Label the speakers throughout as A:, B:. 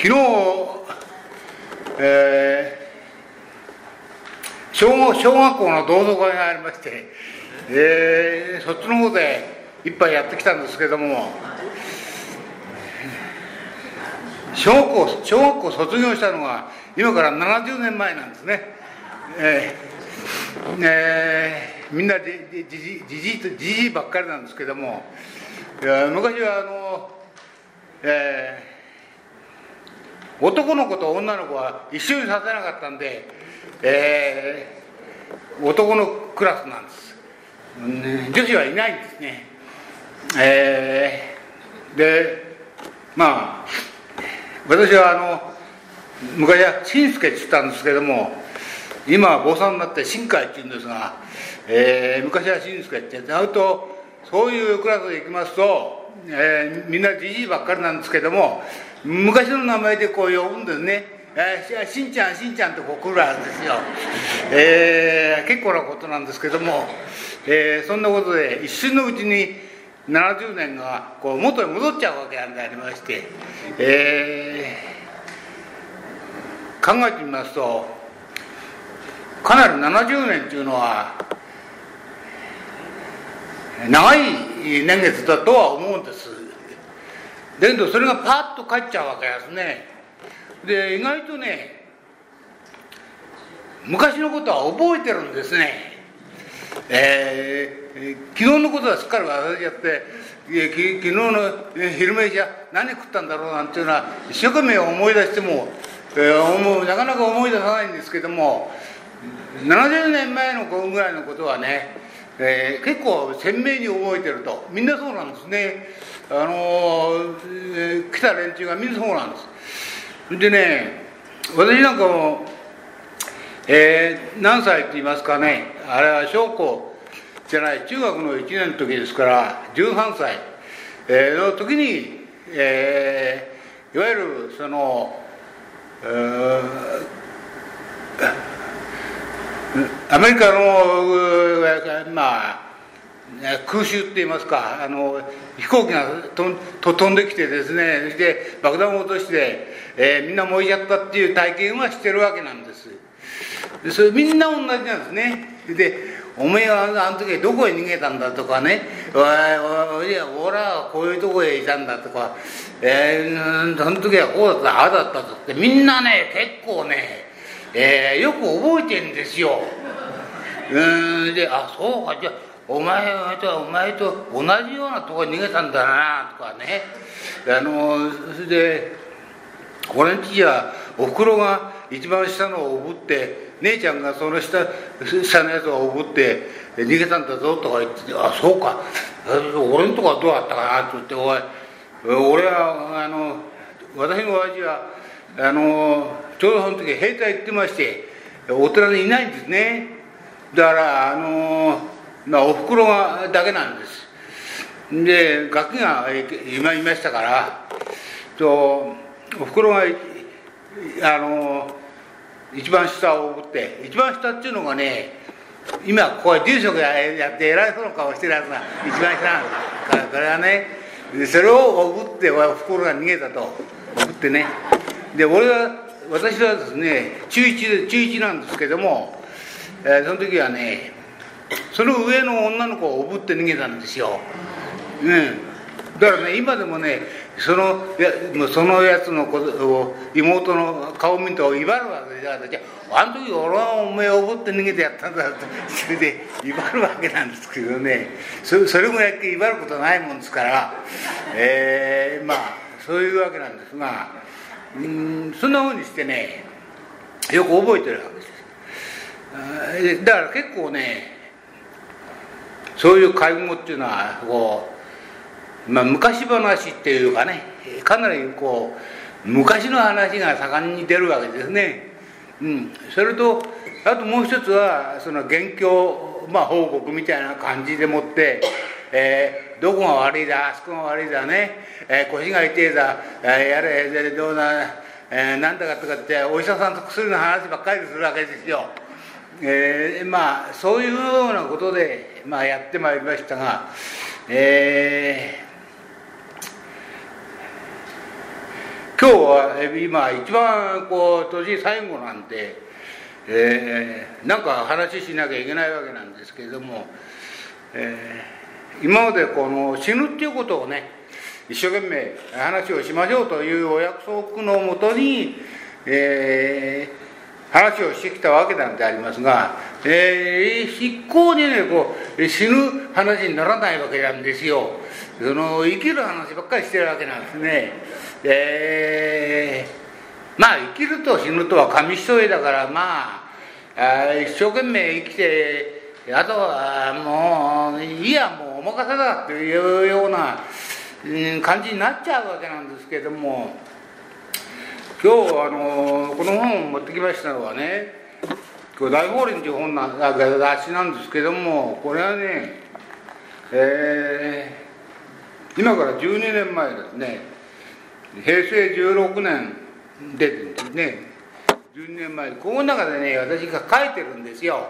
A: 昨日、えー、小小学校の同窓会がありまして、えー、そっちの方で一杯やってきたんですけども小学校小学校卒業したのが今から70年前なんですね、えーえー、みんなじじじじじばっかりなんですけども昔はあの、えー男の子と女の子は一緒にさせなかったんで、えー、男のクラスなんです、女子はいないんですね。えー、でまあ私はあの昔は新助って言ったんですけども今は坊さんになって新海っていうんですが、えー、昔は新助ってなるとそういうクラスで行きますと、えー、みんなじじいばっかりなんですけども昔の名前でこう呼ぶんですね。えー、しんちゃん、しんちゃんとこう来るわけですよ。えー、結構なことなんですけども、えー、そんなことで一瞬のうちに70年がこう元に戻っちゃうわけなんでありまして、えー、考えてみますと、かなり70年っていうのは、長い年月だとは思うんです。だけどそれがパッと帰っちゃうわけですね。で意外とね昔のことは覚えてるんですね。えー、昨日のことはすっかり忘れちゃって昨日の昼飯は何食ったんだろうなんていうのは一生懸命思い出しても、えー、なかなか思い出さないんですけども70年前のぐらいのことはね、えー、結構鮮明に覚えてると。みんなそうなんですね。あのー、来た連中がみんなそうなんです。でね私なんかも、えー、何歳って言いますかね。あれは小校じゃない中学の1年の時ですから13歳、えー、の時に、えー、いわゆるその、えー、アメリカのまあ空襲って言いますかあの飛行機がと飛んできてですねで爆弾を落として、えー、みんな燃えちゃったっていう体験はしてるわけなんです。でそれみんな同じなんですね。でおめえはあの時どこへ逃げたんだとかねおいや俺はこういうとこへいたんだとか、えー、その時はこうだったああだったってみんなね結構ね、えー、よく覚えてるんですよ。うんであそうかじゃあお前はお前と同じようなとこに逃げたんだなとかね。あのそれで俺んちはおふくろが一番下のをおぶって姉ちゃんがその下下のやつをおぶって逃げたんだぞとか言ってあそうか。俺んとこはどうだったかなって言っておい俺はあの私の親父はあのちょうどその時兵隊行ってましてお寺にいないんですね。だからあのまあ、おふくろがだけなんです。でガキが今いましたからとおふくろがあの一番下を送って一番下っていうのがね今ここへ住職やって偉いそうな顔してるやつが一番下なんです。これはねそれを送っておふくろが逃げたと。送ってね。で俺は私はですね中1で中1なんですけども、えー、その時はねその上の女の子をおぶって逃げたんですよ、ね、だからね今でもねそのやそのやつの子妹の顔見ると威張るわけじゃじゃああの時俺はお前をおぶって逃げてやったんだってそれで威張るわけなんですけどね。そそれぐらい威張ることないもんですから。えー、まあそういうわけなんですがうんそんなふうにしてねよく覚えてるわけです。だから結構ねそういう会合っていうのはこう、まあ、昔話っていうかねかなりこう昔の話が盛んに出るわけですね。うん、それとあともう一つはその元凶、まあ、報告みたいな感じでもって、えー、どこが悪いだあそこが悪いだね、えー、腰が痛いだ、えー、やれどうだ、えー、なんだかとかってお医者さんと薬の話ばっかりするわけですよ。えー、まあそういうようなことで、まあ、やってまいりましたが、えー、今日は今一番こう年最後なんで、えー、なんか話しなきゃいけないわけなんですけれども、えー、今までこの死ぬっていうことをね一生懸命話をしましょうというお約束のもとに、えー、話をしてきたわけなんでありますが、えー、一向にねこう死ぬ話にならないわけなんですよ。その生きる話ばっかりしてるわけなんですね。えー、まあ生きると死ぬとは紙一重だからまあ一生懸命生きてあとはもういいやもうお任せだっていうような感じになっちゃうわけなんですけども。今日あのこの本を持ってきましたのはねこれ大法輪という本な雑誌なんですけどもこれはねえー、今から12年前ですね平成16年出てるんですね12年前この中でね私が書いてるんですよ。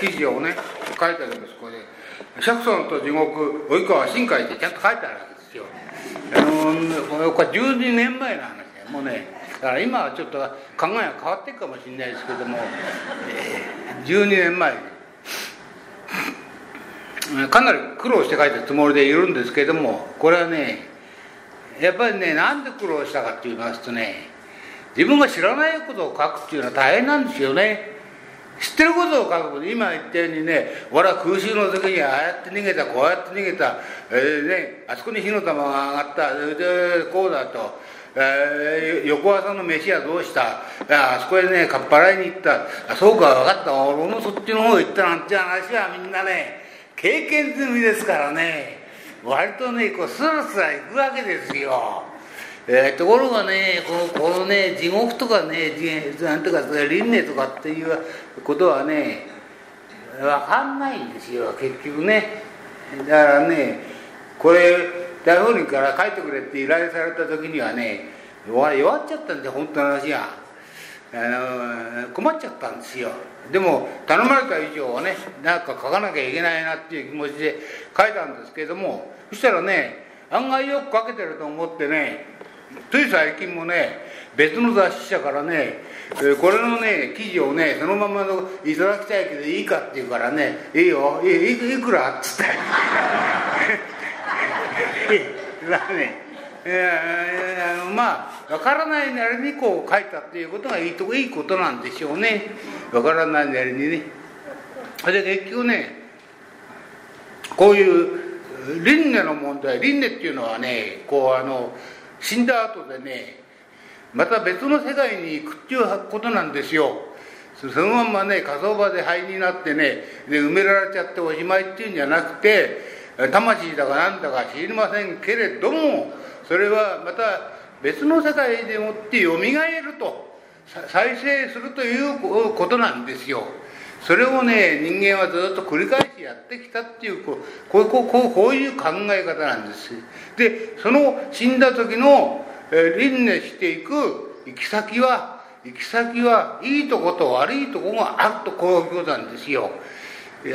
A: 記事をね書いてあるんです。これ釈尊と地獄及川新海ってちゃんと書いてあるわけですよ。あのこれ12年前の話でもうねだから今はちょっと考えが変わっていくかもしれないですけども、えー、12年前に かなり苦労して書いたつもりでいるんですけどもこれはねやっぱりねなんで苦労したかって言いますとね自分が知らないことを書くっていうのは大変なんですよね。知ってることを書く今言ったようにね俺は空襲の時にああやって逃げたこうやって逃げた、えーね、あそこに火の玉が上がったでこうだと、えー、翌朝の飯はどうした？あそこへねかっぱらいに行った。あそうか分かった。俺もそっちの方行ったなんて話はみんなね経験済みですからね。割とねこうスラスラ行くわけですよ。えー、ところがねこのこのね地獄とかねなんとか輪廻とかっていうことはね分かんないんですよ。結局ね。だからねこれ大本人から書いてくれって依頼された時にはね弱っちゃったんで本当の話があの困っちゃったんですよでも頼まれた以上はねなんか書かなきゃいけないなっていう気持ちで書いたんですけどもそしたらね案外よく書けてると思ってねつい最近もね別の雑誌社からねこれのね記事をねそのままのいただきたいけどいいかって言うからね「いいよいいいくら?」っつってだねえー、まあ分からないなりにこう書いたっていうことがいいといいことなんでしょうね。分からないなりにね。で結局ねこういう輪廻の問題輪廻っていうのはねこうあの死んだ後でねまた別の世界に行くっていうことなんですよ。そのまんまね火葬場で灰になってねで埋められちゃっておしまいっていうんじゃなくて魂だかなんだか知りませんけれどもそれはまた別の世界でもってよみがえると再生するということなんですよ。それをね人間はずっと繰り返しやってきたっていうこうこうこうこういう考え方なんです。でその死んだ時の、え輪廻していく行き先は行き先はいいとこと悪いとこがあるとこういうことなんですよ。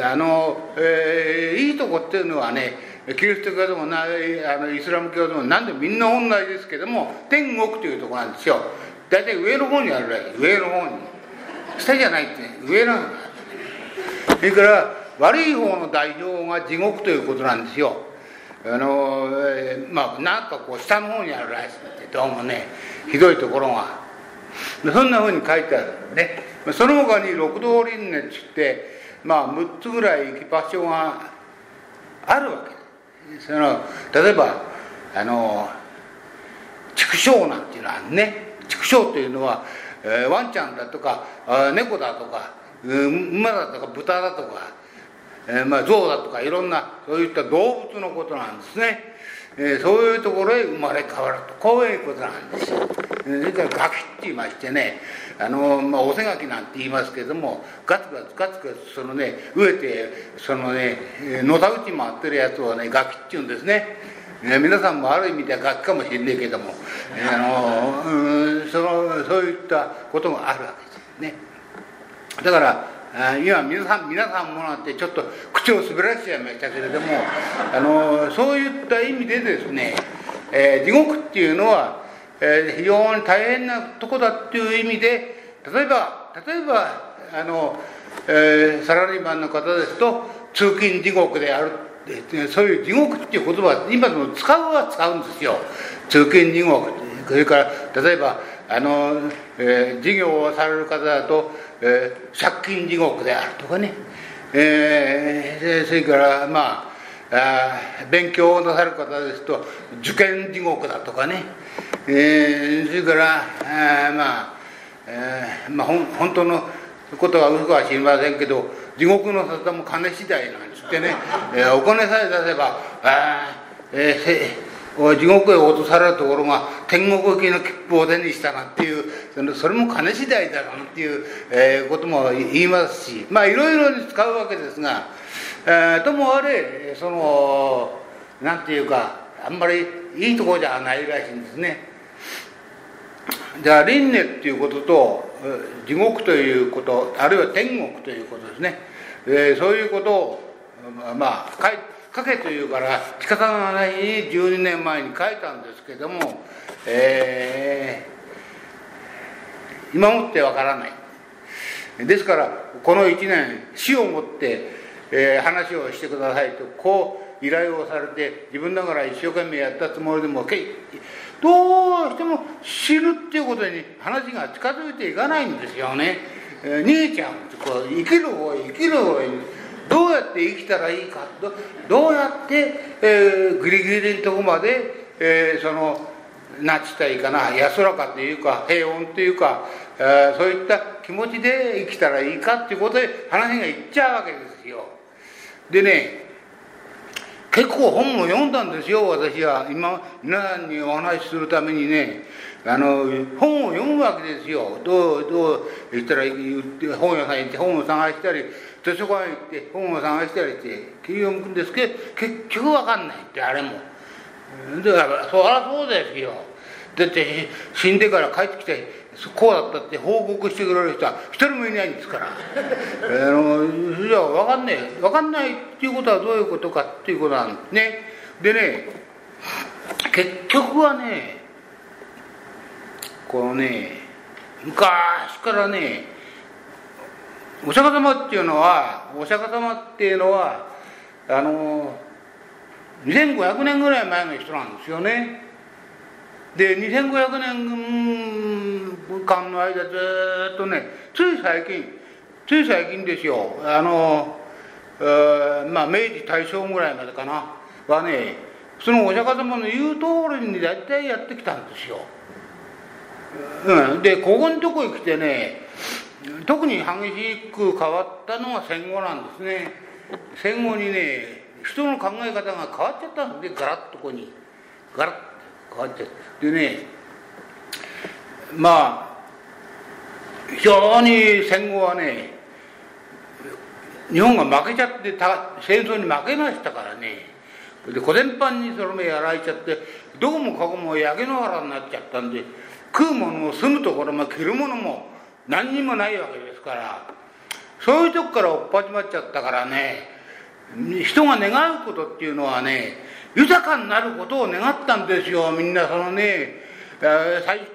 A: あの、えー、いいとこっていうのはねキリスト教でもなあのイスラム教でも何でもみんな同じですけども天国というとこなんですよ。大体上の方にあるらしい。上の方に。下じゃないって、ね、上なんだそれから悪い方の代表が地獄ということなんですよ。あのまあなんかこう下の方にあるらしいってどうもねひどいところが。そんなふうに書いてあるね。その他に六道輪廻っつってまあ6つぐらい行き場所があるわけ。その例えばあの畜生なんていうのはね畜生というのは、えー、ワンちゃんだとか猫だとか馬だとか豚だとか、えー、まあ象だとかいろんなそういった動物のことなんですね、えー、そういうところへ生まれ変わると。こういうことなんですよ。それからガキって言いましてねあの、まあ、おせがきなんて言いますけどもガツガツガツガツそのね植えてそのねのたうち回ってるやつをねガキって言うんですね。ね、皆さんもある意味ではガキかもしれないけども、あのうん、そのそういったことがあるわけですね。だから今皆さん皆さんもなんてちょっと口を滑らしちゃいましたけれどもあのそういった意味でですね、えー、地獄っていうのはえー、非常に大変なとこだっていう意味で例えば例えばあの、えー、サラリーマンの方ですと通勤地獄であるそういう地獄っていう言葉今でも使うは使うんですよ。通勤地獄それから例えばあの、えー、事業をされる方だと、えー、借金地獄であるとかね、えー、それからまああ勉強をなさる方ですと受験地獄だとかね、えー、それからあまあ、えー、まあほん本当のことは嘘かは知りませんけど地獄の沙汰も金次第なんつってね、えー、お金さえ出せばああ、えー、地獄へ落とされるところが天国行きの切符を手にしたなっていうそれも金次第だなんていう、えー、ことも言いますしまあいろいろに使うわけですが、えー、ともあれそのなんていうかあんまりいいところじゃないらしいんですね。じゃあ輪廻っていうことと地獄ということあるいは天国ということですね、えー、そういうことをまあ書い書けというから仕方がないに12年前に書いたんですけども、えー、今もってわからない。ですからこの1年死をもって、えー、話をしてくださいとこう依頼をされて自分ながら一生懸命やったつもりでもどうしても死ぬっていうことに話が近づいていかないんですよね、えー、逃げちゃうんですこう生きる方へ生きる方へどうやって生きたらいいか。どどうやって、えー、ギリギリのとこまで、えー、そのなちたいかな。安らかというか平穏というか、えー、そういった気持ちで生きたらいいかっていうことで話がいっちゃうわけですよ。でね結構本も読んだんですよ私は。今皆さんにお話しするためにね。あの本を読むわけですよ。どうどう言ったら本屋さん行って本を探したり図書館行って本を探したりして読むんですけど結局分かんないってあれも。だからそりゃそうですよ。だって死んでから帰ってきてこうだったって報告してくれる人は一人もいないんですから。あのじゃあ分かんない分かんないっていうことはどういうことかっていうことなんですね。でね結局はねこのね昔からねお釈迦様っていうのはお釈迦様っていうのはあの2500年ぐらい前の人なんですよね。で2500年間の間ずっとねつい最近つい最近ですよ。あのまあ明治大正ぐらいまでかな。はねそのお釈迦様の言う通りに大体やってきたんですよ。うん、でここのとこへ来てね特に激しく変わったのが戦後なんですね。戦後にね人の考え方が変わっちゃったんでガラッとここに。ガラッと変わっちゃってでねまあ非常に戦後はね日本が負けちゃってた戦争に負けましたからね。で小伝般にその目やられちゃってどこもここも焼け野原になっちゃったんで食うものも住むところも着るものも何にもないわけですから。そういうとこから追っ始まっちゃったからね人が願うことっていうのはね豊かになることを願ったんですよ。みんなそのね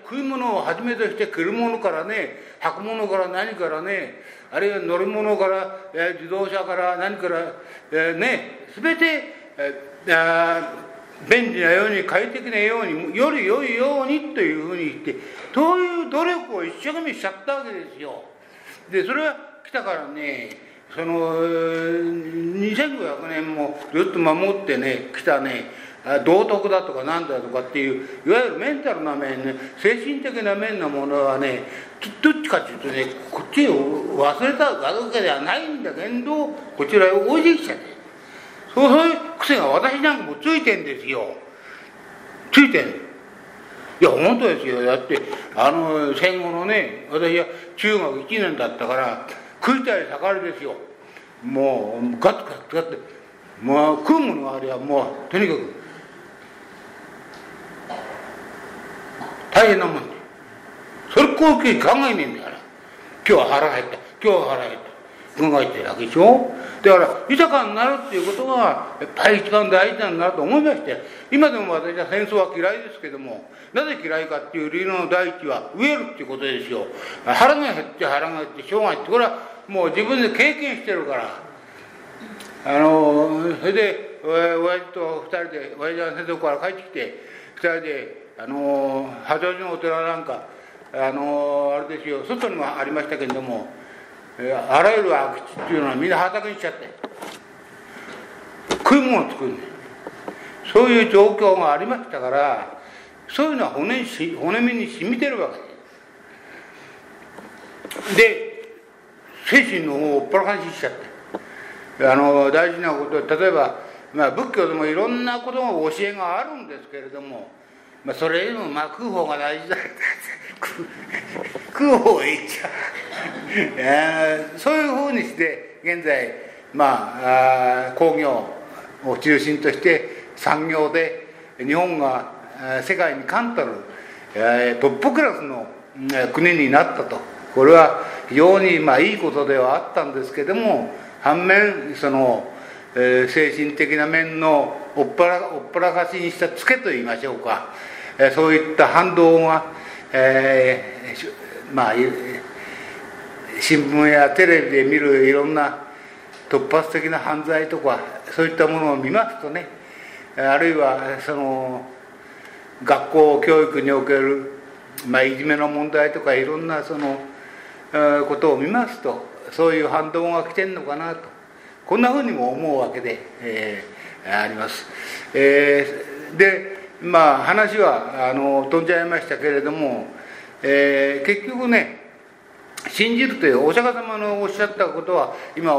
A: 食い物をはじめとして着るものからね履くものから何からねあるいは乗るものから、え自動車から何から、えね全て、え便利なように快適なようにより良いようにというふうに言ってそういう努力を一生懸命しちゃったわけですよ。でそれは来たからねその2500年もずっと守ってね来たね道徳だとか何だとかっていういわゆるメンタルな面ね精神的な面のものはねどっちかっていうとねこっちを忘れたわけではないんだけどこちらへ置いてきちゃってそういう癖が私なんかもついてんですよ。ついてんいや本当ですよ。だってあの戦後のね私は中学1年だったから食いたい盛りですよ。もうガッガッガッてもう食うものがありゃもうとにかく大変なもんそれ後期考えねえんだから。今日は腹減った。今日は腹減った。考えてるわけでしょ？だから豊かになるっていうことがやっぱり一番大事なんだなと思いまして今でも私は戦争は嫌いですけどもなぜ嫌いかっていう理由の第一は飢えるっていうことですよ。腹が減って腹が減ってしょうがないって。これはもう自分で経験してるから。あのそれで親父と二人で親父は戦争から帰ってきて二人であの八王子のお寺なんかあのあれですよ外にもありましたけれどもあらゆる空き地っていうのはみんな畑にしちゃって食い物を作る。そういう状況がありましたからそういうのは骨にし骨身に染みてるわけ。で精神の方をおっぱらかししちゃって。あの大事なこと例えば、まあ、仏教でもいろんなことの教えがあるんですけれども、まあ、それよりもまあ食う方が大事だ。食う方へ行っちゃう。そういうふうにして現在まあ工業を中心として産業で日本が世界に冠たるトップクラスの国になったと。これは非常にまあいいことではあったんですけども反面その精神的な面のおっぱらおっぱらかしにしたツケといいましょうか。そういった反動が、えー、まあ新聞やテレビで見るいろんな突発的な犯罪とかそういったものを見ますとねあるいはその学校教育における、まあ、いじめの問題とかいろんなそのえことを見ますとそういう反動が来てんのかなとこんなふうにも思うわけで、えー、あります。えー、でまあ話はあの飛んじゃいましたけれども、えー、結局ね信じるというお釈迦様のおっしゃったことは今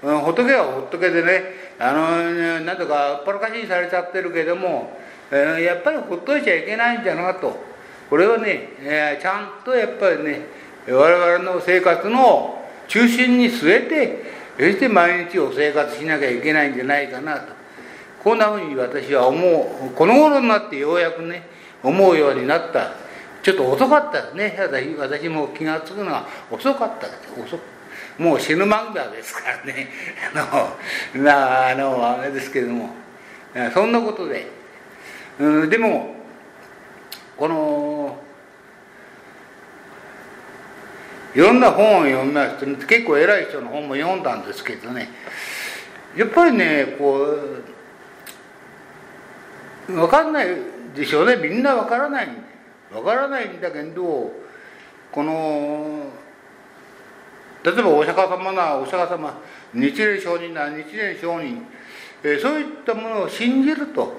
A: 仏は仏でねあのなんとかっぱらかしにされちゃってるけれども、えやっぱりほっといちゃいけないんじゃなと。これはね、えちゃんとやっぱりね我々の生活の中心に据えてそして毎日を生活しなきゃいけないんじゃないかなと。こんなふうに私は思うこの頃になってようやくね思うようになった。ちょっと遅かったですね。私私も気が付くのは遅かった。遅もう死ぬ間際ですからね。あのなあのあれですけれども。そんなことで、うん、でもこのいろんな本を読みますと、結構偉い人の本も読んだんですけどね。やっぱりねこう分かんないでしょうね。みんな分からない。んわからないんだけどこの例えばお釈迦様なお釈迦様日蓮上人な日蓮上人、え、そういったものを信じると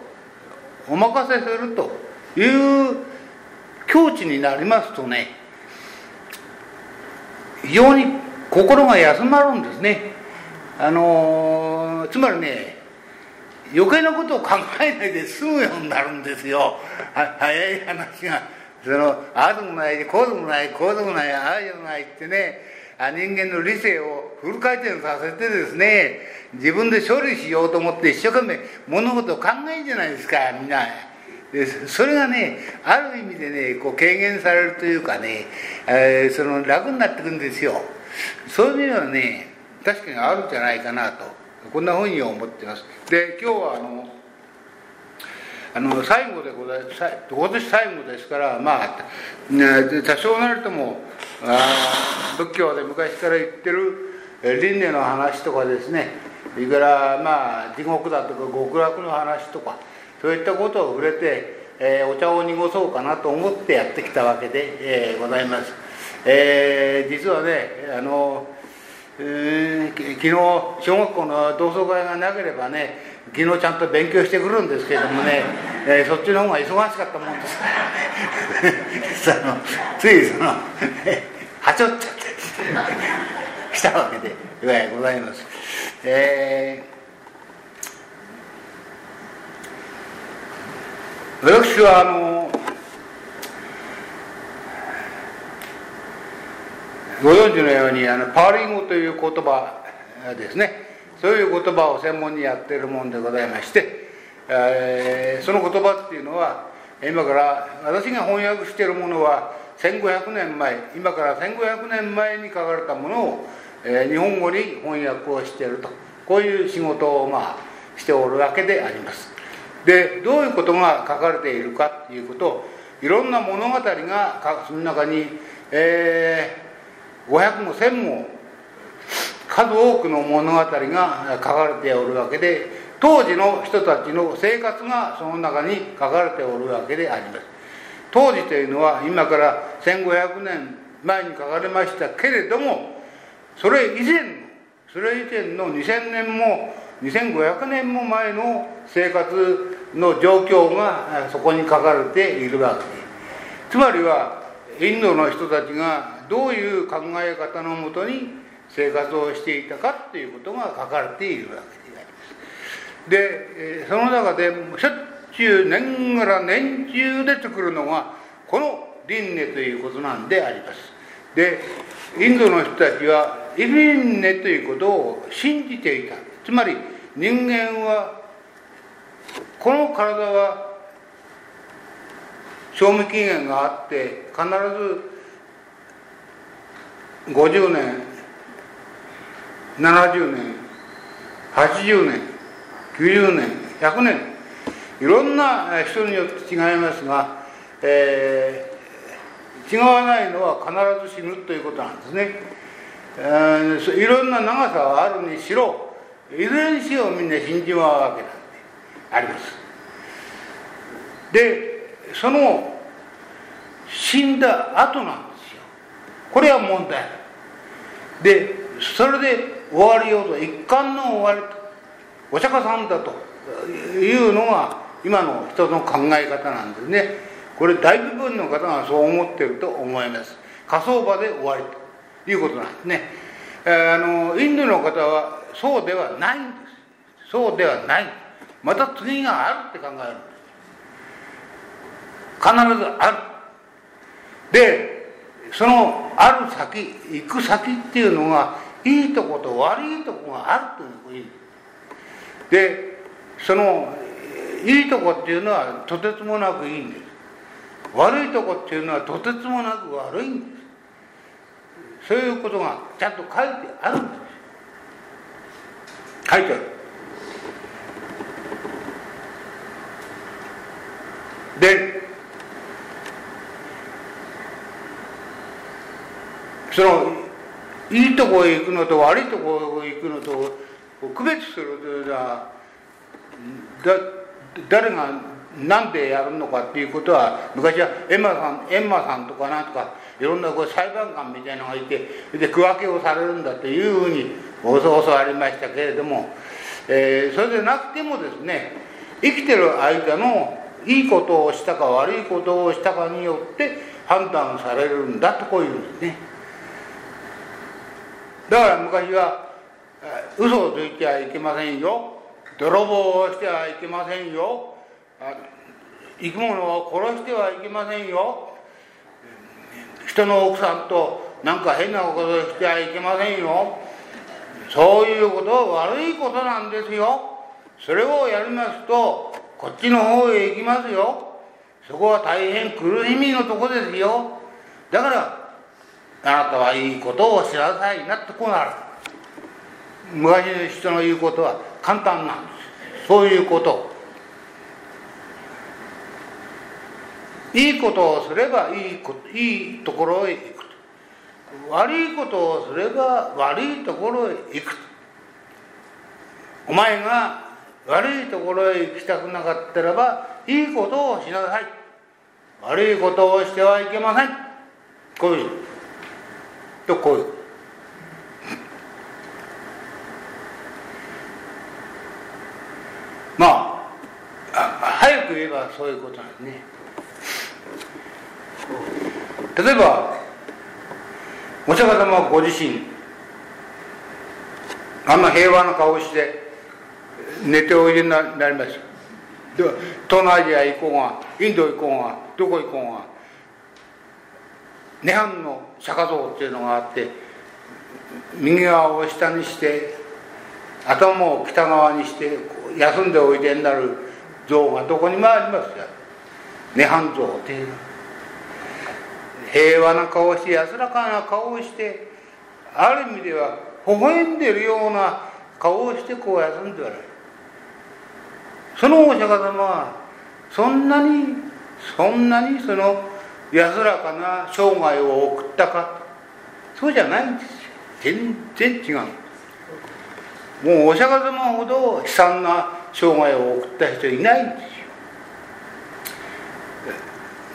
A: お任せするという境地になりますとね非常に心が休まるんですね。あの、つまりね余計なことを考えないで済むようになるんですよ。早い話が。そのああでもないこうでもないこうでもないああでもないってね人間の理性をフル回転させてですね自分で処理しようと思って一生懸命物事を考えるじゃないですかみんな。でそれがねある意味でねこう軽減されるというかね、えー、その楽になってくんですよ。そういう意味ではね確かにあるんじゃないかなと。こんなふうに思ってますで今日はあのあの最後でございます今年最後ですからまあね多少なりともあ仏教で昔から言ってる輪廻の話とかですね。それからまあ地獄だとか極楽の話とかそういったことを触れて、えー、お茶を濁そうかなと思ってやってきたわけで、えー、ございます、えー、実はねあの、えー、昨日小学校の同窓会がなければね昨日ちゃんと勉強してくるんですけれどもね、えー、そっちの方が忙しかったもんですから そのついその はちょっちゃってしたわけでございます。えー、私はあのご存知のようにあのパーリングという言葉ですね。そういう言葉を専門にやっているもんでございまして、えー、その言葉っていうのは今から私が翻訳しているものは1500年前今から1500年前に書かれたものを、えー、日本語に翻訳をしていると。こういう仕事をまあしておるわけであります。でどういうことが書かれているかということをいろんな物語がその中に、えー、500も1000も数多くの物語が書かれておるわけで当時の人たちの生活がその中に書かれておるわけであります。当時というのは今から1500年前に書かれましたけれどもそれ以前のそれ以前の2000年も2500年も前の生活の状況がそこに書かれているわけ。ですつまりはインドの人たちがどういう考え方のもとに生活をしていたかっていうことが書かれているわけであります。でその中でしょっちゅう年がら年中出てくるのがこの輪廻ということなんであります。でインドの人たちはイリンネということを信じていた。つまり人間はこの体は賞味期限があって必ず50年70年80年90年100年いろんな人によって違いますが、えー、違わないのは必ず死ぬということなんですね、えー、いろんな長さはあるにしろいずれにしろみんな死んじまうわけなんであります。でその死んだ後なんですよ。これは問題。でそれで終わりようと一貫の終わりとお釈迦さんだというのが今の人の考え方なんですね。これ大部分の方がそう思ってると思います。火葬場で終わりということなんですね、あのインドの方はそうではないんです。そうではない。また次があるって考えるんです。必ずある。でそのある先行く先っていうのがいいとこと悪いとこがあるということでそのいいとこっていうのはとてつもなくいいんです。悪いとこっていうのはとてつもなく悪いんです。そういうことがちゃんと書いてあるんです。書いてある。でそのいいとこへ行くのと悪いとこへ行くのと区別するというのはだ誰が何でやるのかっていうことは昔はエンマさんエンマさんとかなんとかいろんなこう裁判官みたいなのがいてで区分けをされるんだというふうに教わりましたけれども、えー、それでなくてもですね生きてる間のいいことをしたか悪いことをしたかによって判断されるんだとこういうんですね。だから昔は嘘をついてはいけませんよ。泥棒をしてはいけませんよ。生き物を殺してはいけませんよ。人の奥さんとなんか変なことをしてはいけませんよ。そういうことは悪いことなんですよ。それをやりますとこっちの方へ行きますよ。そこは大変苦しみのとこですよ。だからあなたはいいことをしなさいなってこうなる。昔の人の言うことは簡単なんです。そういうこと。いいことをすればいいこといいところへ行く悪いことをすれば悪いところへ行くお前が悪いところへ行きたくなかったらばいいことをしなさい。悪いことをしてはいけません。こういう。とこうまあ早く言えばそういうことなんですね。例えばお釈迦様ご自身あんな平和な顔をして寝ておいでになります。では東南アジア行こうがインド行こうがどこ行こうが涅槃の釈迦像っていうのがあって右側を下にして頭を北側にして休んでおいでになる像がどこにもありますよ。涅槃像っていう。平和な顔をして安らかな顔をしてある意味では微笑んでるような顔をしてこう休んでおられる。そのお釈迦様はそんなにそんなにその安らかな生涯を送ったか。そうじゃないんですよ。全然違うもうお釈迦様ほど悲惨な生涯を送った人いないんですよ。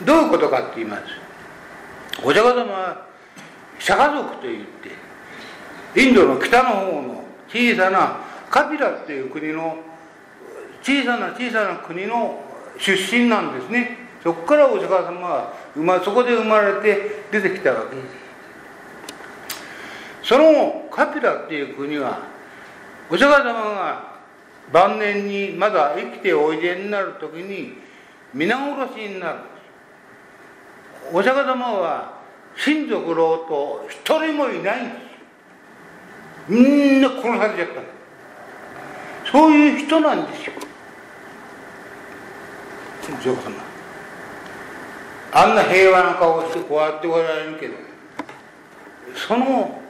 A: どういうことかって言います。お釈迦様は釈迦族といってインドの北の方の小さなカピラっていう国の小さな小さな国の出身なんですね。そこからお釈迦様は、ま、そこで生まれて出てきたわけ。ですそのカピラっていう国はお釈迦様が晩年にまだ生きておいでになる時に皆殺しになる。お釈迦様は親族老と一人もいない。んですみんな殺されちゃった。そういう人なんですよ。お釈迦様。あんな平和な顔してこうやっておられるけどその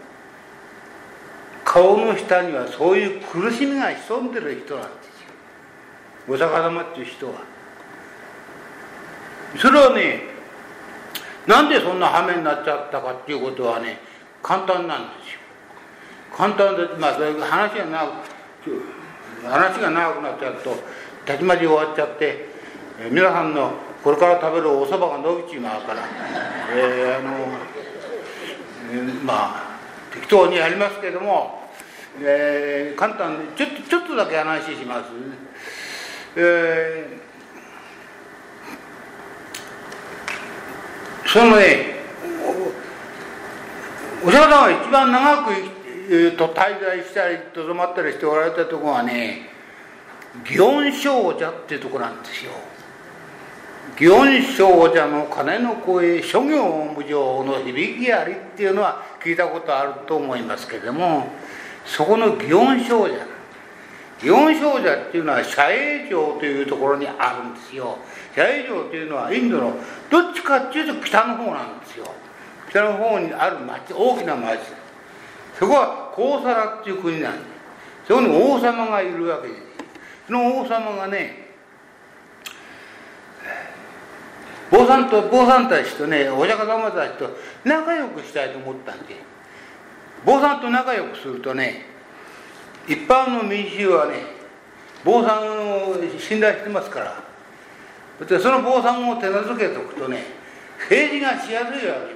A: 顔の下にはそういう苦しみが潜んでる人なんですよ。お釈迦様っていう人は。それはねなんでそんな羽目になっちゃったかっていうことはね簡単なんですよ。簡単でまあ話が長く話が長くなっちゃうとたちまち終わっちゃって皆さんのこれから食べるおそばが伸びちまうから、えー、あの、えー、まあ適当にやりますけども、えー、簡単にちょっとちょっとだけ話します。えー、そのねお釈迦様が一番長くと滞在したりとどまったりしておられたところはね祇園少女っていうところなんですよ。祇園少女の鐘の声諸行無常の響きありっていうのは聞いたことあると思いますけれどもそこの祇園少女祇園少女っていうのは社営城というところにあるんですよ。社営城というのはインドのどっちかっていうと北の方なんですよ。北の方にある町大きな町。そこはコーサラっていう国なんです。そこに王様がいるわけです。その王様がね坊さんと坊さんたちとねお釈迦様たちと仲良くしたいと思ったんで坊さんと仲良くするとね一般の民衆はね坊さんを信頼してますから。その坊さんを手なずけておくとね政治がしやすいわけなんです。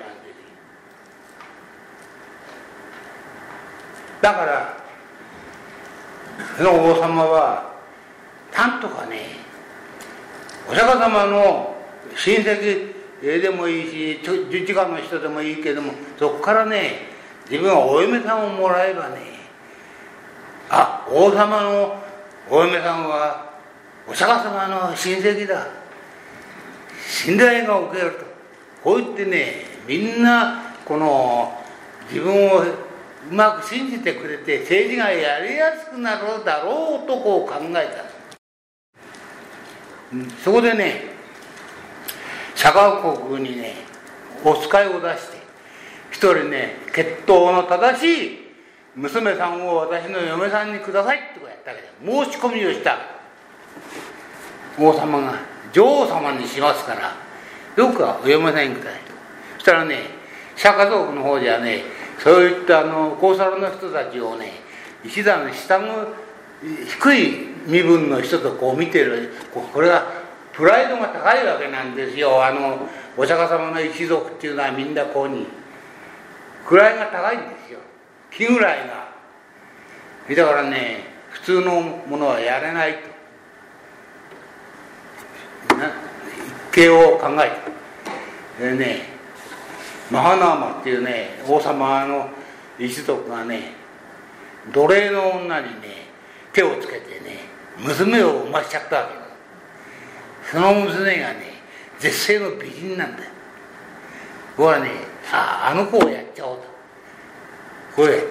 A: だからその王様はなんとかねお釈迦様の親戚でもいいし十字架の人でもいいけどもそこからね自分はお嫁さんをもらえばねあ王様のお嫁さんはお釈迦様の親戚だ。信頼が受けると。こう言ってねみんなこの自分をうまく信じてくれて政治がやりやすくなるだろうとこう考えた、そこでね佐川国にねお使いを出して一人ね血統の正しい娘さんを私の嫁さんにくださいってこうやったわけで申し込みをした。王様が女王様にしますからよくはお嫁さんにくださいそしたらね釈迦族の方じゃねそういったあの高サロの人たちをね石段下の低い身分の人とこう見てるこれがプライドが高いわけなんですよ。あのお釈迦様の一族っていうのはみんなこうに。位が高いんですよ。気位が。だからね普通のものはやれないと。一計を考えて。でねマハナーマっていうね王様の一族がね奴隷の女にね手をつけてね娘を産ましちゃったわけその娘がね絶世の美人なんだよ。僕はねさああの子をやっちゃおうと。これ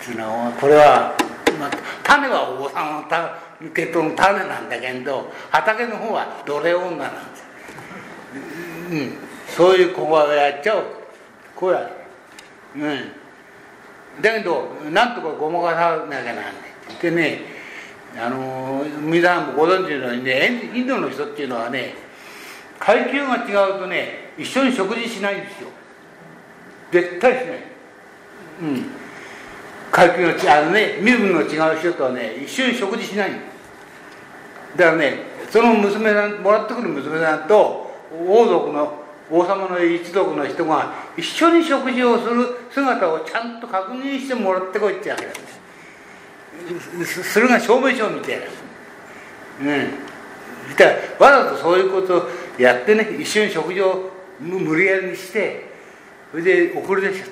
A: つのこれは、まあ、種はお坊さんのた血統の種なんだけど畑の方は奴隷女なんですうんそういう子をやっちゃおう。こうやうん。だけどなんとかごまかさなきゃなんない。ってねあの皆さんもご存知のようにねインドの人っていうのはね階級が違うとね一緒に食事しないんですよ。絶対しない。うん。階級の違うあのね身分の違う人とはね一緒に食事しない。だからねその娘さんもらってくる娘さんと王族の王様の一族の人が一緒に食事をする姿をちゃんと確認してもらってこいってわけだそれが証明書みたいな。うん。したらわざとそういうことをやってね一緒に食事を無理やりにしてそれで送り出しちゃっ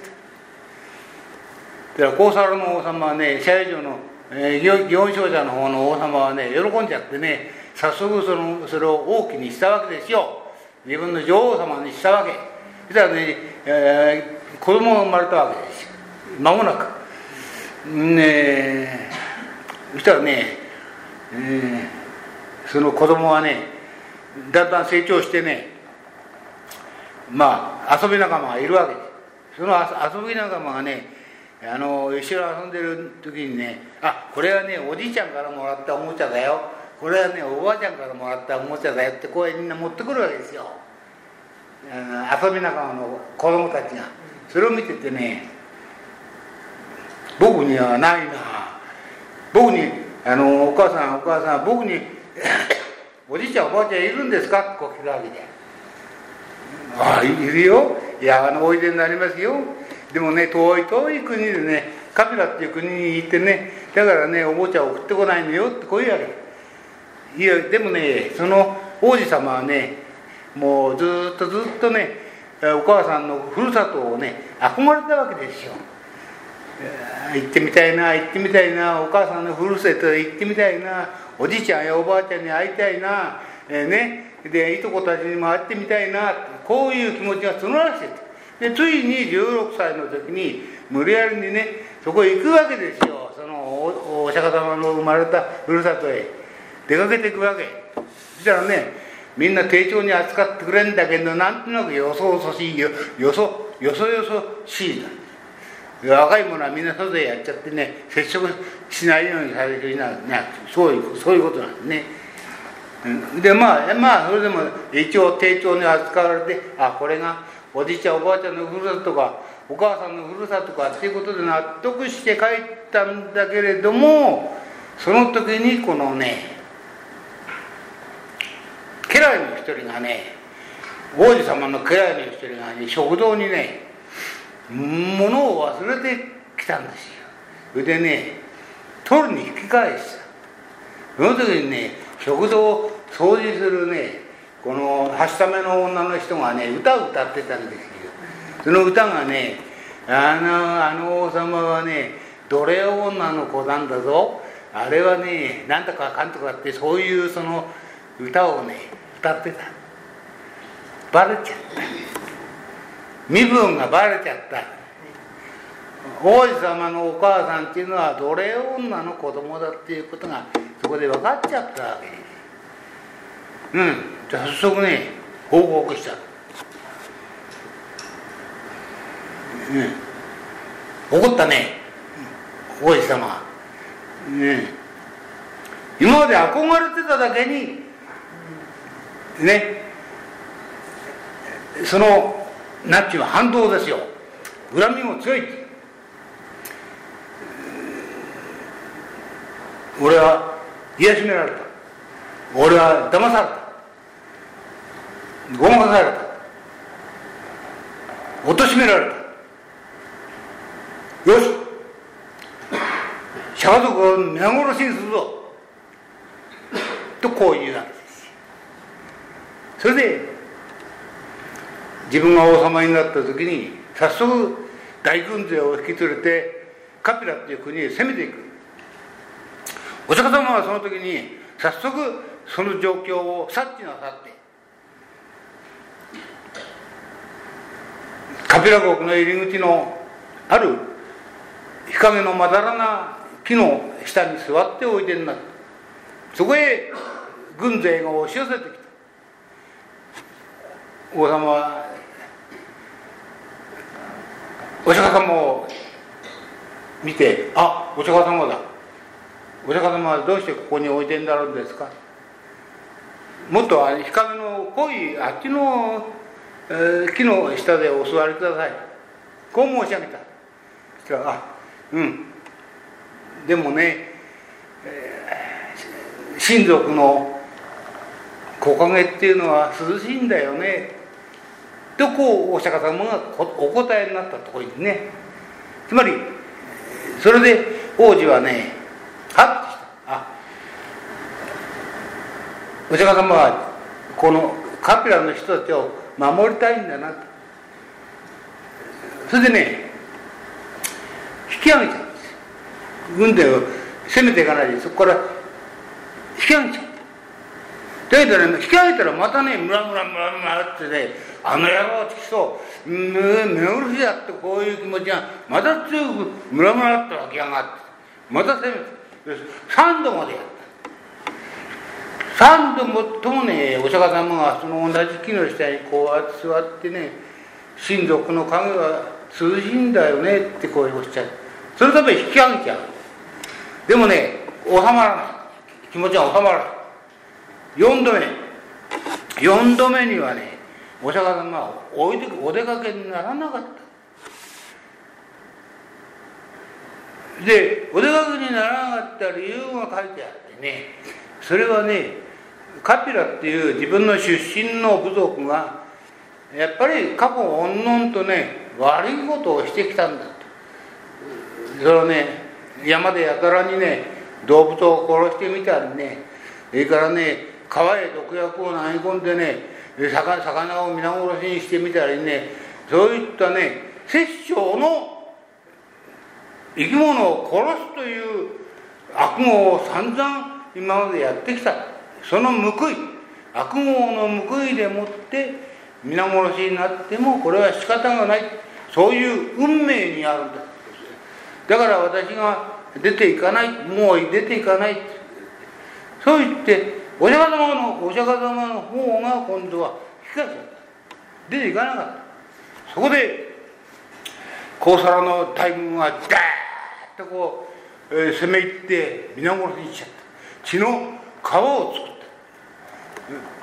A: た。だから高サルの王様はね社会上の、えー、祇園商社の方の王様はね喜んじゃってね早速そのそれを王妃にしたわけですよ。自分の女王様にしたわけ。そしたらね、えー、子供が生まれたわけですよ。間もなく。ねそしたらね、えー、その子供はねだんだん成長してねまあ遊び仲間がいるわけ。ですその遊び仲間がねあの一緒に遊んでる時にねあこれはねおじいちゃんからもらったおもちゃだよ。これはねおばあちゃんからもらったおもちゃだよ。ってこうみんな持ってくるわけですよ。遊び仲間の子供たちが。それを見ててね僕にはないな。僕にあのお母さんお母さん僕に おじいちゃんおばあちゃんいるんですか？ってこう聞くわけで。ああいるよ。いやあのおいでになりますよ。でもね遠い遠い国でねカピラっていう国に行ってねだからねおもちゃ送ってこないのよ。ってこういうわけいやでもねその王子様はねもうずっとずっとねお母さんのふるさとをね憧れたわけですよ。行ってみたいな行ってみたいなお母さんのふるさとへ行ってみたいなおじいちゃんやおばあちゃんに会いたいな、えー、ねでいとこたちにも会ってみたいなこういう気持ちが募らせてでついに16歳の時に無理やりにねそこへ行くわけですよ。そのおお釈迦様の生まれたふるさとへ出かけていくわけ。そしたらねみんな丁重に扱ってくれんだけどなんとなくよそよそしいよよそよそよそしいだ。若い者はみんな外でやっちゃってね接触しないようにされていなそういうそういうことなんですね。うん。でまあまあそれでも一応丁重に扱われてあこれがおじいちゃんおばあちゃんのふるさとかお母さんのふるさとかっていうことで納得して帰ったんだけれどもその時にこのね家来の一人がね王子様の家来の一人がね食堂にね物を忘れてきたんですよ。それでね取るに引き返した。その時にね食堂を掃除するねこのはしための女の人がね歌を歌ってたんですよ。その歌がねあのあの王様はね奴隷女の子なんだぞ。あれはねなんとかかんとかってそういうその歌をね歌ってた。バレちゃった。身分がバレちゃった。王子様のお母さんっていうのは奴隷女の子供だっていうことがそこで分かっちゃったわけ。うん。じゃあ早速ね報告した。うん。怒ったね。王子様。ね今まで憧れてただけにね。そのナッチは反動ですよ。恨みも強い。俺は癒しめられた。俺は騙された。ごまかされた。貶められた。よし。シャカ族を皆殺しにするぞ。とこう言うわけです。それで自分が王様になった時に早速大軍勢を引き連れてカピラっていう国へ攻めていく。お釈迦様はその時に早速その状況を察知なさってカピラ国の入り口のある日陰のまだらな木の下に座っておいでになった。そこへ軍勢が押し寄せてきた。王様はお釈迦様を見てあお釈迦様だ。お釈迦様はどうしてここに置いてんだろうですか。もっと日陰の濃いあっちの、えー、木の下でお座りください。こう申し上げた。そしたらあうん。でもね、えー、親族の木陰っていうのは涼しいんだよね。とこうお釈迦様がお答えになったところにねつまりそれで王子はねはっとした。あお釈迦様はこのカピラの人たちを守りたいんだなと。それでね引き上げちゃうんです。軍隊を攻めていかないでそこから引き上げちゃう。だけどね引き上げたらまたねムラムラムラムラってねあの野郎ってきそう目苦しだってこういう気持ちがまた強くムラムラっと湧き上がって。また攻めて3度までやった。3度もっともねお釈迦様がその同じ木の下にこうやって座ってね親族の影は涼しいんだよねってこうおっしゃるそのため引き上げちゃうでもね収まらない。気持ちが収まらない。4度目。4度目にはねお釈迦様はおいでお出かけにならなかったでお出かけにならなかった理由が書いてあってねそれはねカピラっていう自分の出身の部族がやっぱり過去うんのんとね悪いことをしてきたんだとそれはね山でやたらにね動物を殺してみたりねそれからね川へ毒薬を投げ込んでね魚を皆殺しにしてみたりねそういったね殺生の生き物を殺すという悪業を散々今までやってきたその報い悪業の報いでもって皆殺しになってもこれは仕方がないそういう運命にあるんだ。だから私が出ていかないもう出ていかない。そう言ってお釈迦様のお釈迦様の方が今度は引き返す出ていかなかった。そこで高皿の大軍がダーッとこう、えー、攻め入って皆殺しにしちゃった。血の川を作っ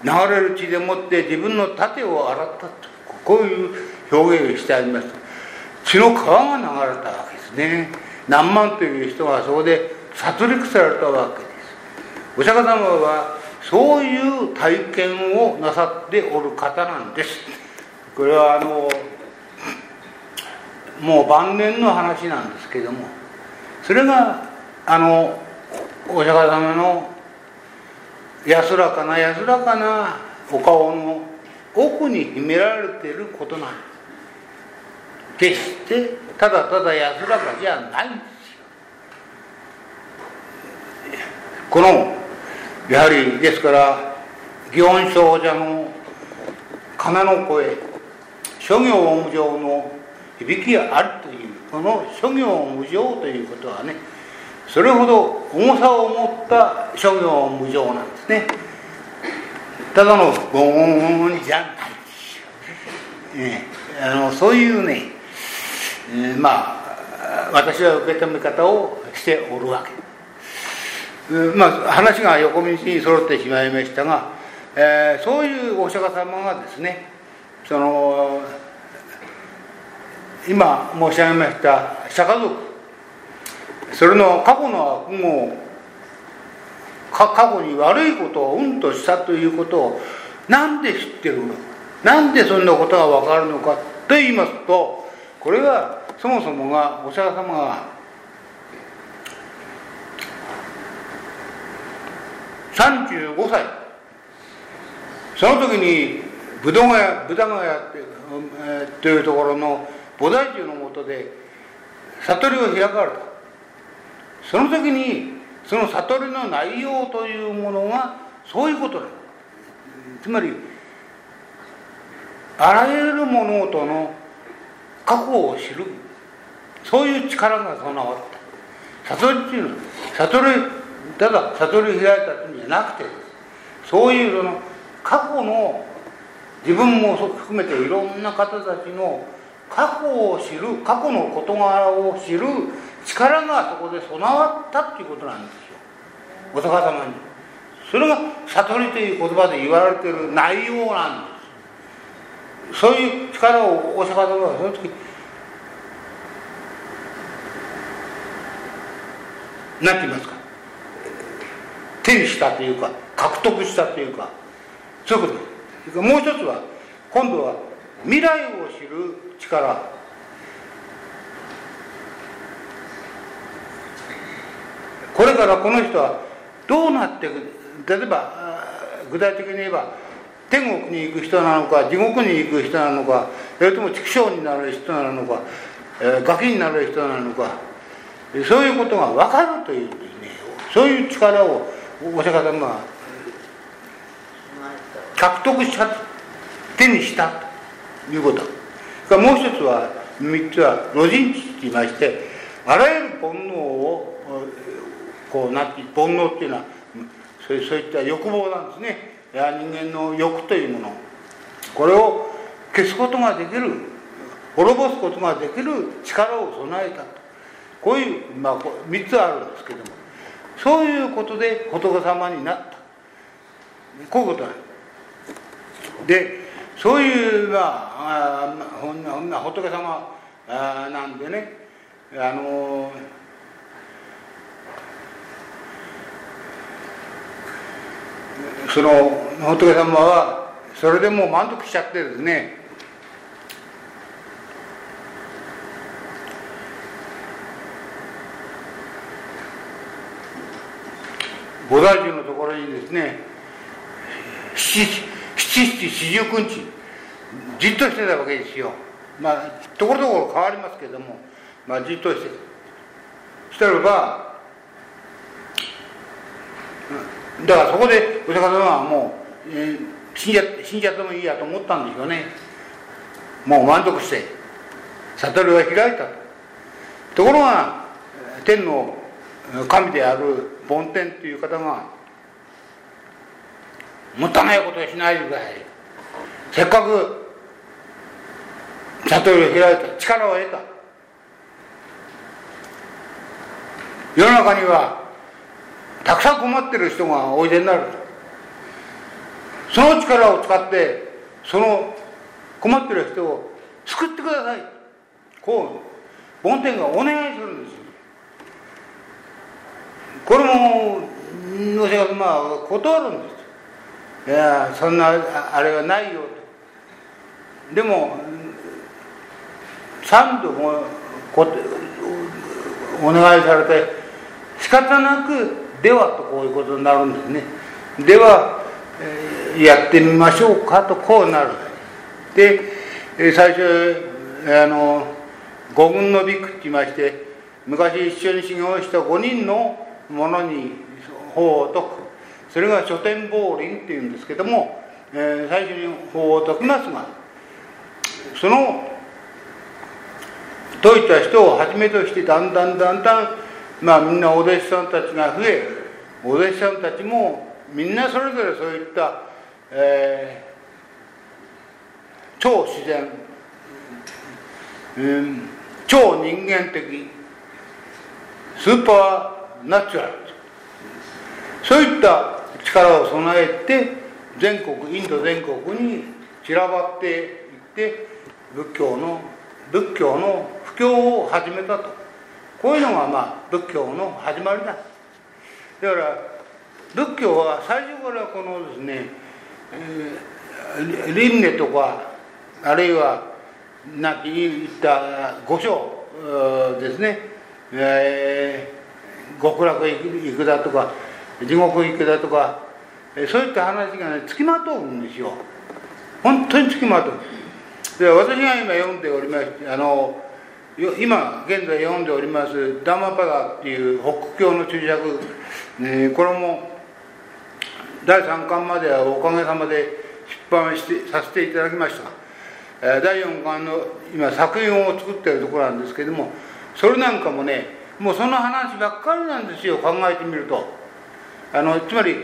A: た。流れる血でもって自分の盾を洗ったと。こういう表現をしてあります。血の川が流れたわけですね。何万という人がそこで殺戮されたわけです。お釈迦様はそういう体験をなさっておる方なんです。これはあのもう晩年の話なんですけども。それがあのお釈迦様の安らかな安らかなお顔の奥に秘められていることなんです。決してただただ安らかじゃないんですよ。このやはりですから祇園少女の鐘の声諸行無常の響きがあるというこの諸行無常ということはねそれほど重さを持った諸行無常なんですね。ただのゴーンじゃない、ね、あのそういうね、えー、まあ私は受け止め方をしておるわけ。まあ、話が横道に揃ってしまいましたが、えー、そういうお釈迦様がですねその今申し上げました釈迦族それの過去の悪夢過去に悪いことをうんとしたということをなんで知ってるのなんでそんなことが分かるのかと言いますとこれはそもそもがお釈迦様が35歳。その時に武道ヶ谷武田ヶ谷というところの菩提樹のもとで悟りを開かれた。その時にその悟りの内容というものがそういうことだ。つまりあらゆる物事の過去を知る。そういう力が備わった。悟りっていうのは悟りただ悟りを開いたんゃなくてそういうその過去の自分も含めていろんな方たちの過去を知る過去の事柄を知る力がそこで備わったっていうことなんですよ。お釈迦様に。それが悟りという言葉で言われてる内容なんですそういう力をお釈迦様はその時何て言いますか？手にしたというか獲得したというかそういうこと。ですもう一つは今度は未来を知る力。これからこの人はどうなっていく例えば具体的に言えば天国に行く人なのか地獄に行く人なのかそれとも畜生になる人なのか、えー、ガキになる人なのかそういうことが分かるというですね。そういう力をお釈迦様が獲得した手にしたということもう一つは三つは路人知と言いましてあらゆる煩悩をこうなって煩悩っていうのはそうそういった欲望なんですねいや人間の欲というものこれを消すことができる滅ぼすことができる力を備えたとこういう、まあ、3つあるんですけどもそういうことで仏様になった。こういうことなんでそういうまあほんなほんな仏様あなんでねあのその仏様はそれでもう満足しちゃってですね菩提樹のところにですね七七四十九日じっとしてたわけですよ。まあところどころ変わりますけどもまあじっとして。したらば、だからそこでお釈迦様はもう、えー、死んじゃ死んじゃってもいいやと思ったんですよね。もう満足して悟りは開いた。ところが天の神である梵天という方がもったいないことをしないでください。せっかく悟りを開いた力を得た。世の中にはたくさん困ってる人がおいでになる。その力を使ってその困ってる人を救ってください。こう梵天がお願いするんですよ。これものせがまあ断るんですいやそんなあれはないよと。でも三度もお願いされて仕方なくではとこういうことになるんですね。では、えー、やってみましょうかとこうなる。で、最初あの五軍のビクって言いまして昔一緒に修行した5人の者に法を説く。それが書店法輪っていうんですけども、えー、最初に法を説きますがその説いた人をはじめとしてだんだんだんだんまあみんなお弟子さんたちが増えお弟子さんたちもみんなそれぞれそういった、えー、超自然、うん、超人間的スーパーナチュラルそういった力を備えて全国インド全国に散らばっていって仏教の仏教の布教を始めたと。こういうのがまあ仏教の始まりだ。だから仏教は最初からこのですね、えー、輪廻とかあるいはなき言った五章ですね、えー、極楽行くだとか地獄行くだとかそういった話がねつきまとうんですよ。本当につきまとう。で私が今読んでおりましてあの今現在読んでおります「ダマパダ」っていう北教の注釈、えー、これも第3巻まではおかげさまで出版してさせていただきました、第4巻の今作品を作ってるところなんですけどもそれなんかもねもうその話ばっかりなんですよ考えてみると。あのつまり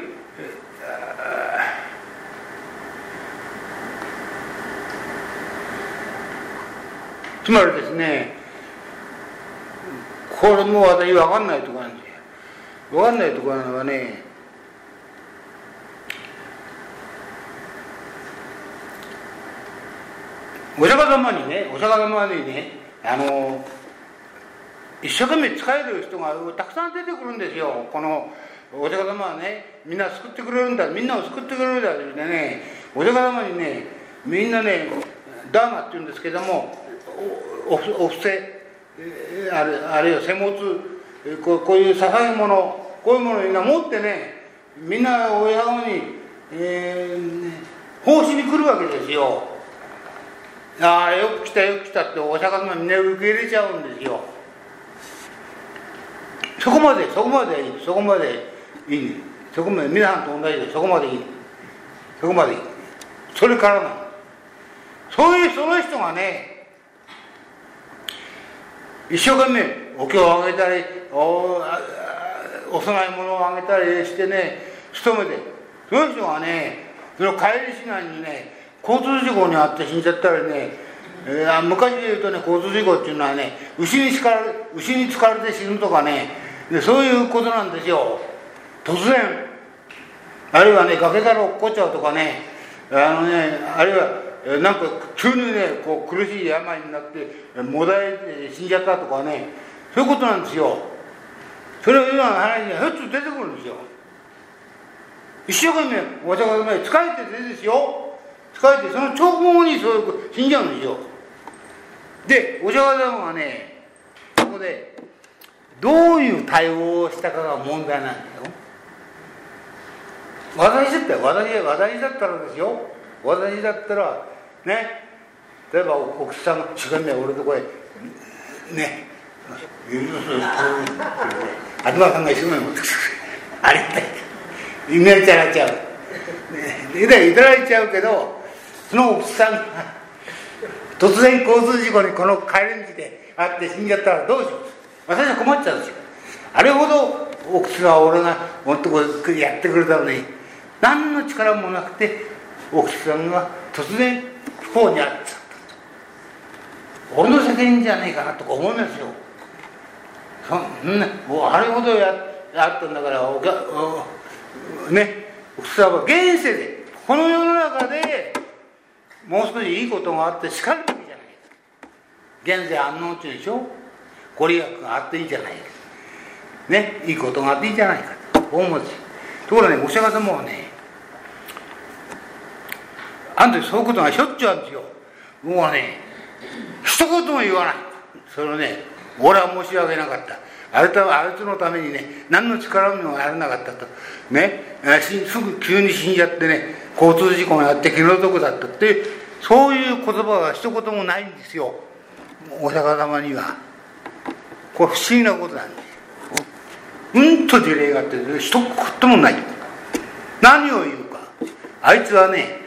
A: つまりですねこれも私分かんないとこなんですよ。分かんないとこなのはねお釈迦様にねお釈迦様にねあの一生懸命使える人がたくさん出てくるんですよ。このお釈迦様はねみんな救ってくれるんだ。みんなを救ってくれるんだって言ってねお釈迦様にねみんなねダーマって言うんですけどもおお布施あるあるいは施物こうこういう捧げ物こういうものをみんな持ってねみんなお釈迦様に、えー、奉仕に来るわけですよ。ああよく来たよく来たってお釈迦様みんな受け入れちゃうんですよ。そこまでそこまでいいそこまでいい。そこまで皆さんと同じでそこまでいい。そこまでいい。それからなそういうその人がね一生懸命お経をあげたりおお供え物をあげたりしてね勤めてその人がねその帰りしないにね交通事故に遭って死んじゃったりね、えー、昔で言うとね交通事故っていうのはね牛に疲れ牛に疲れて死ぬとかねでそういうことなんですよ。突然。あるいはね崖から落っこっちゃうとかね。あのねあるいはなんか急にねこう苦しい病になってもだえて死んじゃったとかね。そういうことなんですよ。それを今の話にひょっと出てくるんですよ。一生懸命お茶が疲れててですよ。疲れてその直後にそういう死んじゃうんですよ。でお釈迦様がねそこでどういう対応をしたかが問題なんですよ私だったら私私だったらですよ。私だったらね。例えば奥さんが一生懸命俺のとこへね東さんが一生懸命持ってくるあれっていなれちゃう、ね、いただいちゃうけどその奥さんが突然交通事故にこの帰り道で会って死んじゃったらどうしよう私は困っちゃうんですよ。あれほど奥さんは俺がもっとこうやってくれたのに何の力もなくて奥さんが突然不幸にあっちゃった。俺の責任じゃねえかなとか思いますよ。そんなもうあれほどやあったんだからおおね奥さんは現世でこの世の中でもう少しいいことがあってしかるべきじゃないですか。現在安納中でしょ。ご利益があっていいじゃないですねいいことがあっていいじゃないかと思うんですところがねお釈迦様はねあん時そういうことがしょっちゅうあるんですよ。僕はね一言も言わない。それをね俺は申し訳なかった。あれとあれとのためにね何の力もやらなかったと。ねすぐ急に死んじゃってね交通事故があって気の毒だったってそういう言葉が一言もないんですよ。お釈迦様には。これ不思議なことなんですうんと事例があって一言もない。何を言うか。あいつはね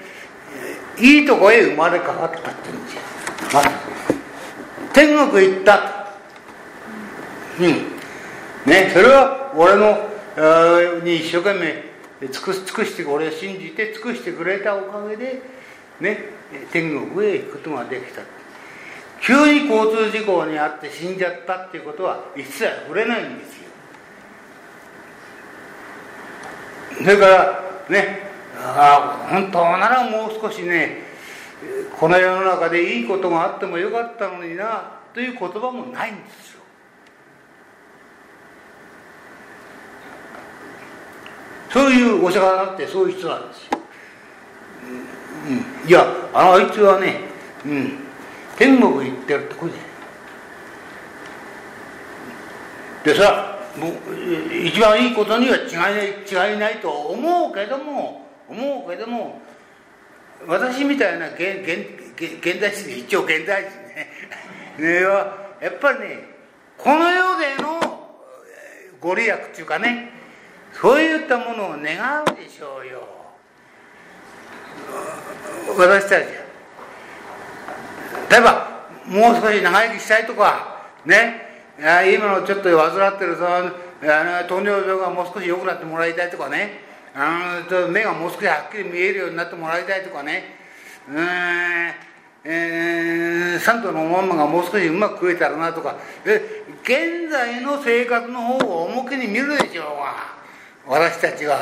A: いいとこへ生まれ変わったって言うんですよ。天国行った。うん。ねそれは俺のに一生懸命尽く尽くして俺を信じて尽くしてくれたおかげでね天国へ行くことができた急に交通事故に遭って死んじゃったっていうことは一切触れないんですよ。それからねああ本当ならもう少しねこの世の中でいいことがあってもよかったのになという言葉もないんですよ。そういうお釈迦だってそういう人なんですよ、うん、いやあいつはね、うん、天国行ってるってこれでさもう一番いいことには違いない違いないと思うけども思うけども私みたいな現現代人一応現代人ね。ねはやっぱりねこの世でのご利益っていうかねそういったものを願うでしょうよ。私たち例えばもう少し長生きしたいとかね。今のちょっと患ってるその糖尿病がもう少し良くなってもらいたいとかね。あの目がもう少しはっきり見えるようになってもらいたいとかね。うんえー、サントのまんまがもう少しうまく食えたらなとか。え現在の生活の方を重きに見るでしょうが私たちは。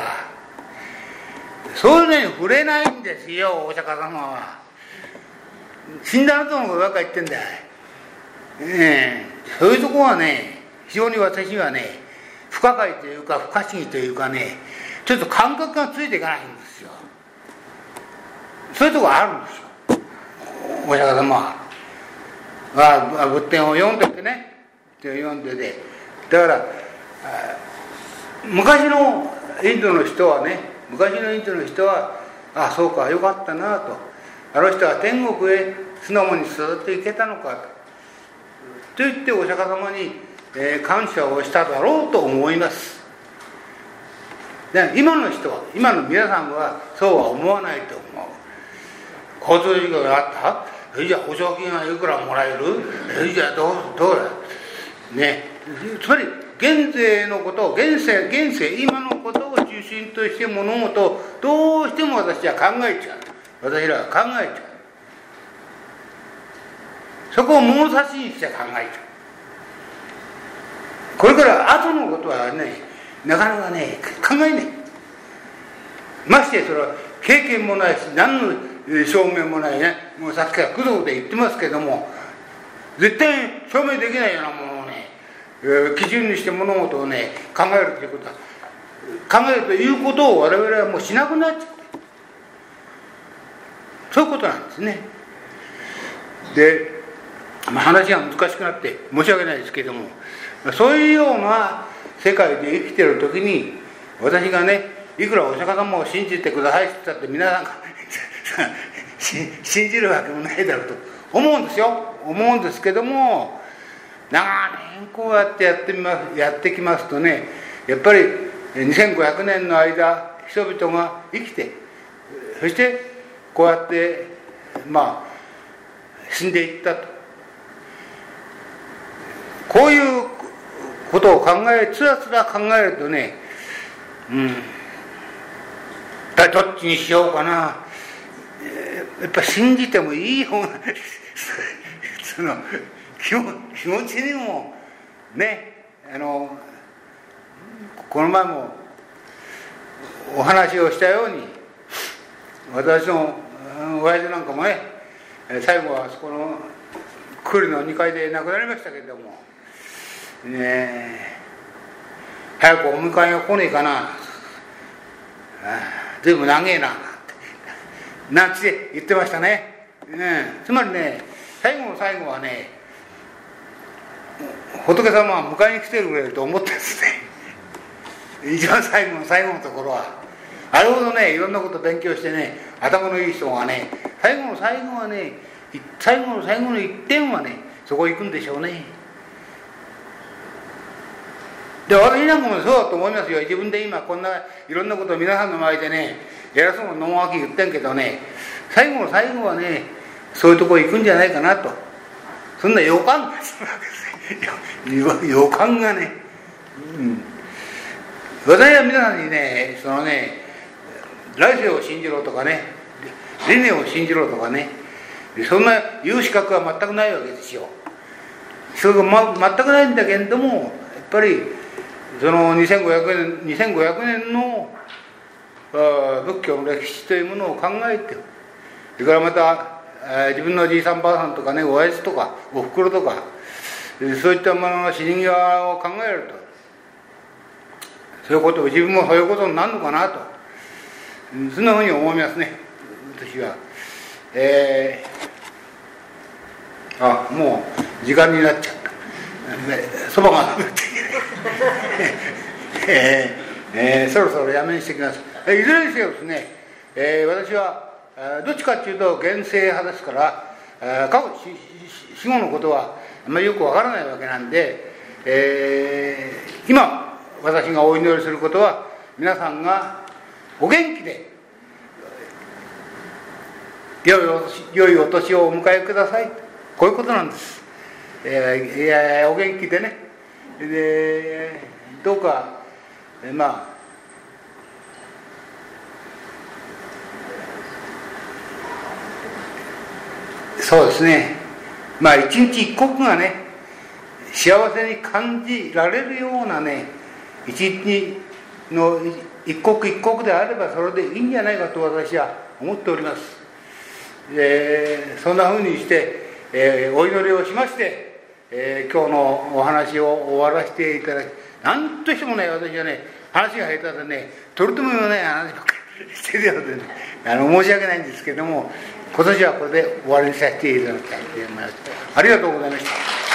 A: そういうのに触れないんですよお釈迦様は。死んだ後のことばっか言ってんだ、え。ー、そういうとこはね非常に私はね不可解というか不可思議というかねちょっと感覚がついていかないんですよ。そういうとこあるんですよ。お釈迦様は仏典を読んでてね。読んでて。だから昔のインドの人はね昔のインドの人はあそうかよかったなと。あの人は天国へ素直にスーッと行けたのかと言ってお釈迦様に、えー、感謝をしただろうと思います。で今の人は今の皆さんはそうは思わないと思う。交通事故があった？それじゃあ保証金はいくらもらえる？それじゃどうどうだ？ね。つまり現世のことを現世現世今のことを中心として物事をどうしても私は考えちゃう。私らは考えちゃう。そこを物差しにして考えちゃう。これから後のことはねなかなかね考えない。ましてそれは経験もないし何の証明もないね。もうさっきから工藤で言ってますけども絶対証明できないようなものをね、えー、基準にして物事をね考えるということは考えるということを我々はもうしなくなっちゃう。そういうことなんですね。で、まあ、話が難しくなって申し訳ないですけどもそういうような世界で生きてる時に私がねいくらお釈迦様を信じてくださいって言ったって皆さんが 信じるわけもないだろうと思うんですよ。思うんですけども長年こうやってやってみますやってきますとねやっぱり2500年の間人々が生きてそしてこうやってまあ死んでいったと。こういうことを考えつらつら考えるとねうんどっちにしようかな。やっぱ信じてもいい方がその気持ちにもねあのこの前もお話をしたように私の親父なんかもね最後はそこの来るの2階で亡くなりましたけれども。ね早くお迎えが来ねえかな。随分長えな。なんて言ってましたね、うん、つまりね最後の最後はね仏様は迎えに来てくれると思ってですね。一番最後の最後のところは。あれほどね。いろんなこと勉強してね。頭のいい人がね。最後の最後はね最後の最後の一点はねそこ行くんでしょうね。で私なんかもそうだと思いますよ。自分で今こんないろんなことを皆さんの前でね偉そうなのもわき言ってんけどね。最後の最後はねそういうとこ行くんじゃないかなと。そんな予感がするわけです予感がね、うん、私は皆さんにねそのね来世を信じろとかね理念を信じろとかねそんな言う資格は全くないわけですよ。それが、ま、全くないんだけれどもやっぱりその2500年 ,2500 年の仏教の歴史というものを考えてそれからまた自分のじいさんばあさんとかね親父とかおふくろとかそういったものの死に際を考えるとそういうことを自分もそういうことになるのかなと。そんなふうに思いますね。私は。えー、あもう時間になっちゃった。そばが食べてえーえー、そろそろやめにしてきます。いずれにせよですね、えー、私はどっちかっていうと現世派ですから過去死後のことはあんまりよくわからないわけなんで、えー、今私がお祈りすることは皆さんがお元気で良い良いお年をお迎えください。こういうことなんです、えー、お元気でね。でどうかまあそうですね。まあ一日一刻がね幸せに感じられるようなね一日の一刻一刻であればそれでいいんじゃないかと私は思っております、えー、そんなふうにして、えー、お祈りをしまして、えー、今日のお話を終わらせていただき何としてもね私はね話が下手でね取り留めもない話ばかりしてるようでねあの申し訳ないんですけども今年はこれで終わりにさせていただきたいと思います。ありがとうございました。